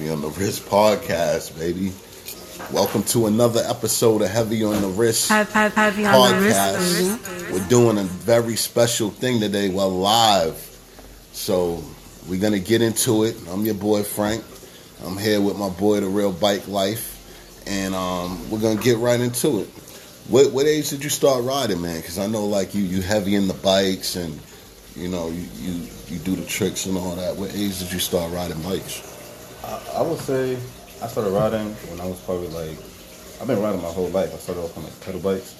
Heavy on the Wrist podcast, baby. Welcome to another episode of Heavy on the Wrist Have, have, heavy on the wrist. podcast. We're doing a very special thing today. We're live. So we're going to get into it. I'm your boy, Frank. I'm here with my boy, The Real Bike Life. And um, we're going to get right into it. What, what age did you start riding, man? Because I know, like, you, you heavy in the bikes and, you know, you, you, you do the tricks and all that. What age did you start riding bikes? I, I would say I started riding when I was probably like I've been riding my whole life. I started off on like pedal bikes,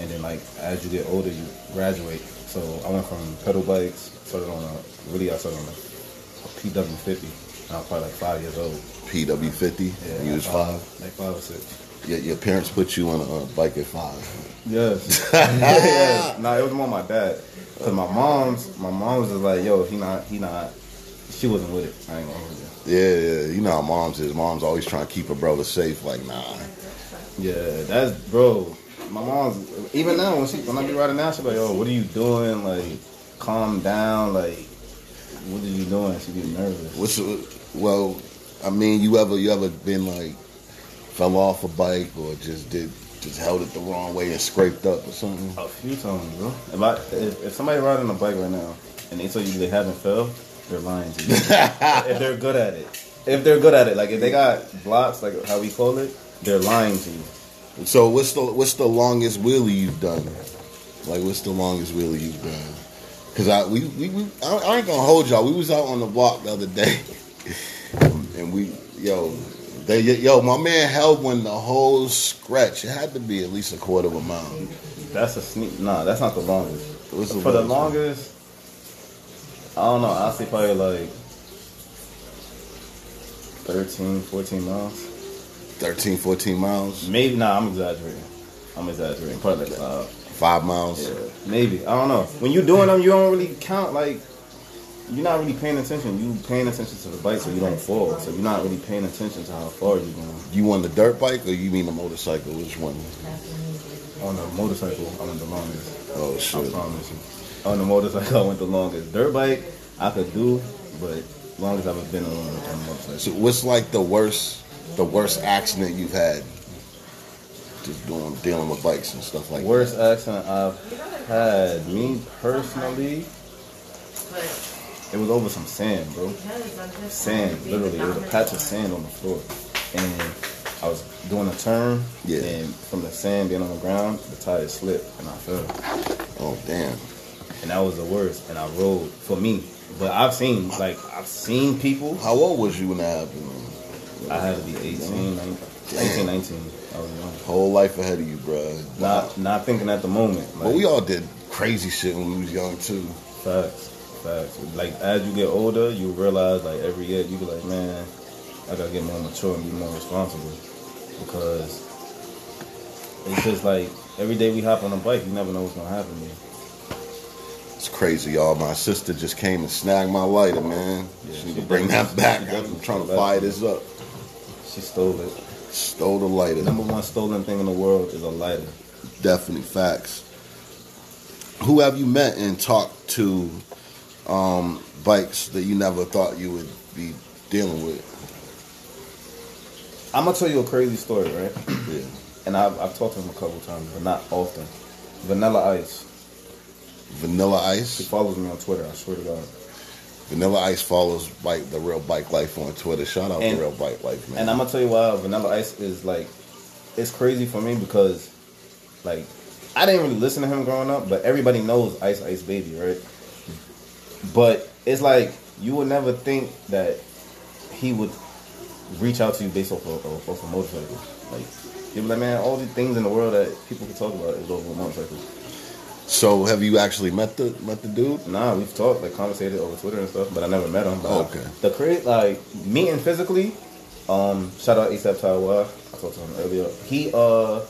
and then like as you get older, you graduate. So I went from pedal bikes, started on a really I started on a, a PW50, and I was probably like five years old. PW50? Yeah, you was like five? like five or six. Your, your parents put you on a, uh bike at five. Yes. yes. Nah, it was more my dad. Cause my mom's, my mom was just like, yo, he not, he not. She wasn't with it. I ain't gonna hold you. Yeah, yeah. You know how moms is. Mom's always trying to keep her brother safe. Like, nah. Yeah, that's bro. My mom's even now when she when I be riding now, she's like, "Yo, what are you doing? Like, calm down. Like, what are you doing?" She get nervous. What's well? I mean, you ever you ever been like fell off a bike or just did just held it the wrong way and scraped up or something? A few times, bro. If I if, if somebody riding a bike right now and they tell you they haven't fell, they're lying to you. if they're good at it, if they're good at it, like if they got blocks, like how we call it, they're lying to you. So what's the what's the longest wheelie you've done? Like what's the longest wheelie you've done? Cause I we, we, we I I ain't gonna hold y'all. We was out on the block the other day, and we yo they yo my man held one the whole stretch. It had to be at least a quarter of a mile. That's a sneak. Nah, that's not the longest. For the longest? Longest, I don't know. I'll say probably like 13, 14 miles. 13, 14 miles, Maybe, nah, I'm exaggerating. I'm exaggerating. Probably like five. five miles. Yeah, maybe. I don't know. When you're doing them, you don't really count, like, you're not really paying attention. You paying attention to the bike so you don't fall. So you're not really paying attention to how far you're going. You on the dirt bike or you mean the motorcycle? Which one? On the motorcycle, I went the longest. Oh I shit. promise you. On the motorcycle, I went the longest. Dirt bike, I could do, but longest I've been on, on a motorcycle. So what's like the worst the worst accident you've had? Just doing dealing with bikes and stuff like that. Worst accident I've had, me personally, it was over some sand, bro. Sand, literally. There was a patch of sand on the floor. And I was doing a turn, Yeah. and from the sand being on the ground, the tire slipped, and I fell. Oh damn. And that was the worst. And I rolled, for me. But I've seen, like, I've seen people. How old was you when that happened? I had to be 18, 19, 18, 19. I was. Whole life ahead of you, bro. Not, not thinking at the moment. But we all did crazy shit when we was young too. Facts, facts. Like as you get older, you realize like every year you be like, man, I gotta get more mature and be more responsible because it's just like every day we hop on a bike, you never know what's gonna happen. Man. It's crazy, y'all. My sister just came and snagged my lighter, man. Yeah, she need to bring that back. I'm trying to fire this up. She stole it. Stole the lighter. Number one stolen thing in the world is a lighter. Definitely facts. Who have you met and talked to um, bikes that you never thought you would be dealing with? I'm gonna tell you a crazy story, right? Yeah. And I've, I've talked to him a couple times, but not often. Vanilla Ice. Vanilla Ice. He follows me on Twitter. I swear to God. Vanilla Ice follows bike the real bike life on Twitter. Shout out And- the real bike life, man. And I'm gonna tell you why Vanilla Ice is like, it's crazy for me because, like, I didn't really listen to him growing up, but everybody knows Ice Ice Baby, right? But it's like you would never think that he would reach out to you based off of, off, off a motorcycle. Like, you'd be like, man, all the things in the world that people can talk about is over a motorcycle. So have you actually met the met the dude? Nah, we've talked, like, conversated over Twitter and stuff, but I never met him. But Oh, okay. The crazy, like, meeting physically, um, shout out ASAP Taiwan. I talked to him earlier. He, uh,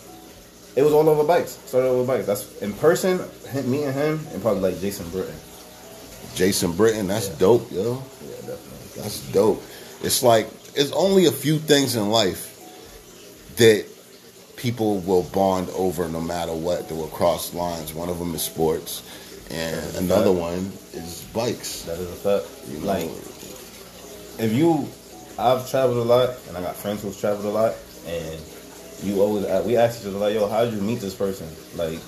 it was all over bikes. Started over bikes. That's in person, him, meeting him, and probably like Jason Britton. Jason Britton, that's dope, yo. Yeah, definitely. That's dope. It's like it's only a few things in life that people will bond over no matter what. They will cross lines. One of them is sports, and another fact. one is bikes. That is a fact. You know, Like, if you I've traveled a lot, and I got friends who've traveled a lot, and you always we ask each other like, "Yo, how did you meet this person?" Like,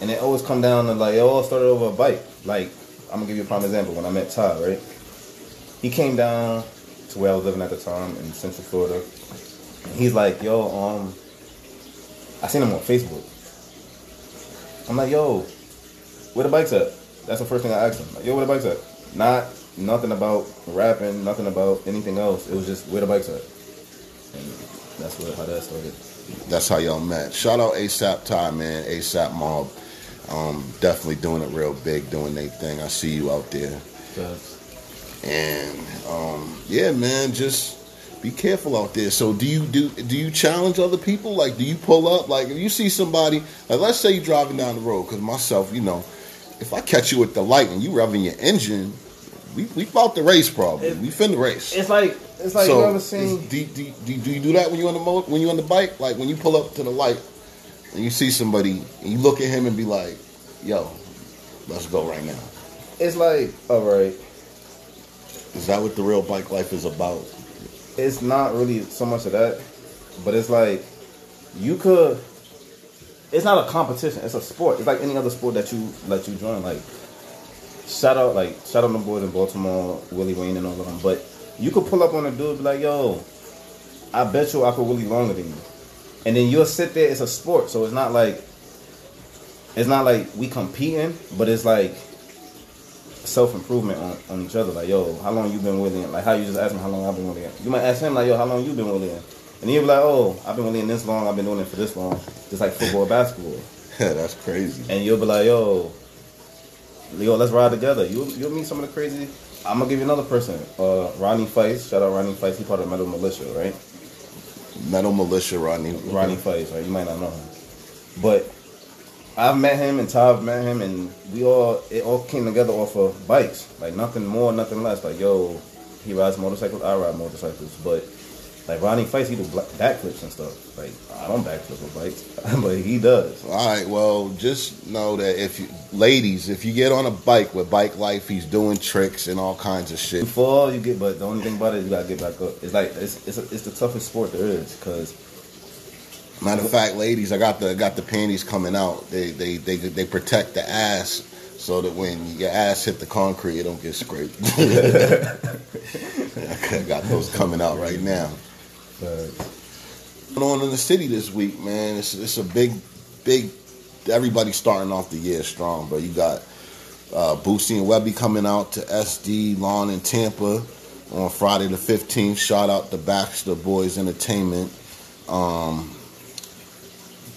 and it always come down to like, it all started over a bike. Like, I'm gonna give you a prime example. When I met Todd, right? He came down to where I was living at the time in Central Florida. He's like, "Yo, um, I seen him on Facebook." I'm like, "Yo, where the bikes at?" That's the first thing I asked him. Like, "Yo, where the bikes at?" Not nothing about rapping, nothing about anything else. It was just where the bikes at. And that's what how that started. That's how y'all met. Shout out ASAP Ty, man. ASAP Mob. Um, definitely doing it real big, doing their thing. I see you out there. Yes. And um, yeah, man, just be careful out there. So do you do do you challenge other people? Like, do you pull up? Like, if you see somebody, like, let's say you're driving down the road. Because myself, you know, if I catch you with the light and you revving your engine, we we fought the race probably. It- we finna race. It's like it's like so you ever seen do, do, do, do you do that when you on the mo- when you on the bike? Like when you pull up to the light and you see somebody and you look at him and be like, "Yo, let's go right now." it's like all right. Is that what the real bike life is about? It's not really so much of that, but it's like you could. It's not a competition. It's a sport. It's like any other sport that you let you join. Like shout out, like shout out the boys in Baltimore, Willie Wayne and all of them. But you could pull up on a dude, be like, "Yo, I bet you I could Willie longer than you," and then you'll sit there. It's a sport, so it's not like it's not like we competing, but it's like self improvement on, on each other. Like, yo, how long you been willing? Like, how you just ask me how long I've been willing? You might ask him like, yo, how long you been willing? And he'll be like, oh, I've been willing this long. I've been doing it for this long. Just like football, basketball. Yeah, that's crazy. And you'll be like, yo, yo, let's ride together. You'll you'll meet some of the crazy. I'm gonna give you another person. Uh, Ronnie Faisst. Shout out Ronnie Faisst. He part of Metal Mulisha, right? Metal Mulisha, Ronnie. Ronnie Faisst, right? You might not know him, but I've met him and Tav met him, and we all it all came together off of bikes. Like nothing more, nothing less. Like yo, he rides motorcycles, I ride motorcycles, but like Ronnie Faisst, he do backflips and stuff. Like I don't backflip with bikes, but he does. All right, well, just know that if you, ladies, if you get on a bike with Bike Life, he's doing tricks and all kinds of shit. You fall, you get, but the only thing about it, you gotta get back up. It's like it's it's, a, it's the toughest sport there is because Matter of fact, ladies, I got the got the panties coming out. They they they they protect the ass so that when your ass hit the concrete, it don't get scraped. I got those coming out right now. Going on in the city this week, man. It's it's a big, big. Everybody's starting off the year strong, but you got uh, Boosie and Webbie coming out to SD Lawn in Tampa on Friday the fifteenth. Shout out to Baxter Boys Entertainment. Um,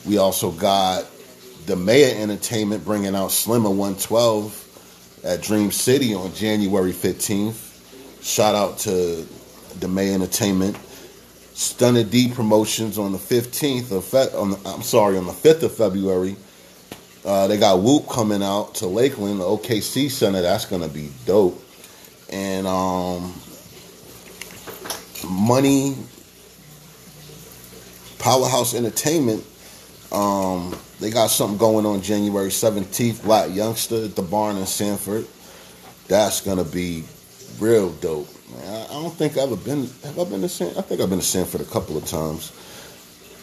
we also got the Mayor Entertainment bringing out Slim of 112 at Dream City on January 15th. Shout out to the Mayor Entertainment. Stunner D Promotions on the 15th of Fe- on the, I'm sorry, on the 5th of February. Uh, they got Whoop coming out to Lakeland, the OKC Center. That's gonna be dope. And um, Money Powerhouse Entertainment. Um, they got something going on January 17th. Blac Youngsta at the barn in Sanford. That's gonna be real dope. Man, I, I don't think I've ever been. Have I been to San? I think I've been to Sanford a couple of times.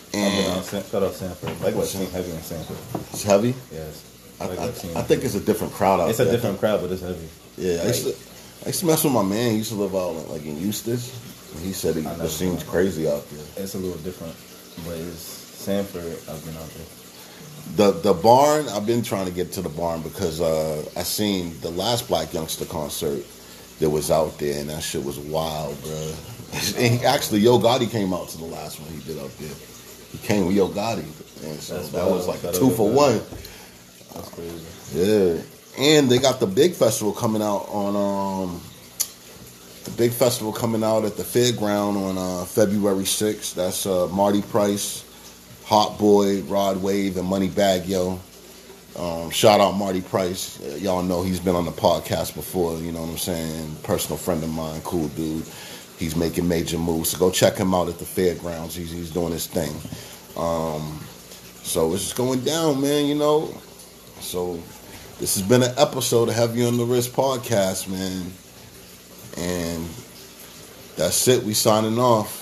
I've been on And shout out Sanford. Like what seen heavy in Sanford. it's heavy. Yes. I, I, I think it's a different crowd out there. it's a different crowd, but it's heavy. Yeah, I used, to, I used to mess with my man. He used to live out like in Eustis. And he said he, I the never crazy out there. It's a little different, but it's Sanford. I've been out there. The the barn, I've been trying to get to the barn because uh, I seen the last Blac Youngsta concert that was out there, and that shit was wild, bro. And actually, Yo Gotti came out to the last one he did up there. He came with Yo Gotti, and so That's that wild. was like a two for one. That's crazy. Yeah, and they got the big festival coming out on um the big festival coming out at the fairground on uh, February sixth. That's uh, Marty Price, Hotboii, Rod Wave, and Moneybagg Yo. Um, shout out Marty Price. Uh, y'all know he's been on the podcast before. You know what I'm saying? Personal friend of mine, cool dude. He's making major moves. So go check him out at the fairgrounds. He's, he's doing his thing. Um, so it's just going down, man. You know. So this has been an episode of Heavy on the Wrist podcast, man. And That's it. We signing off.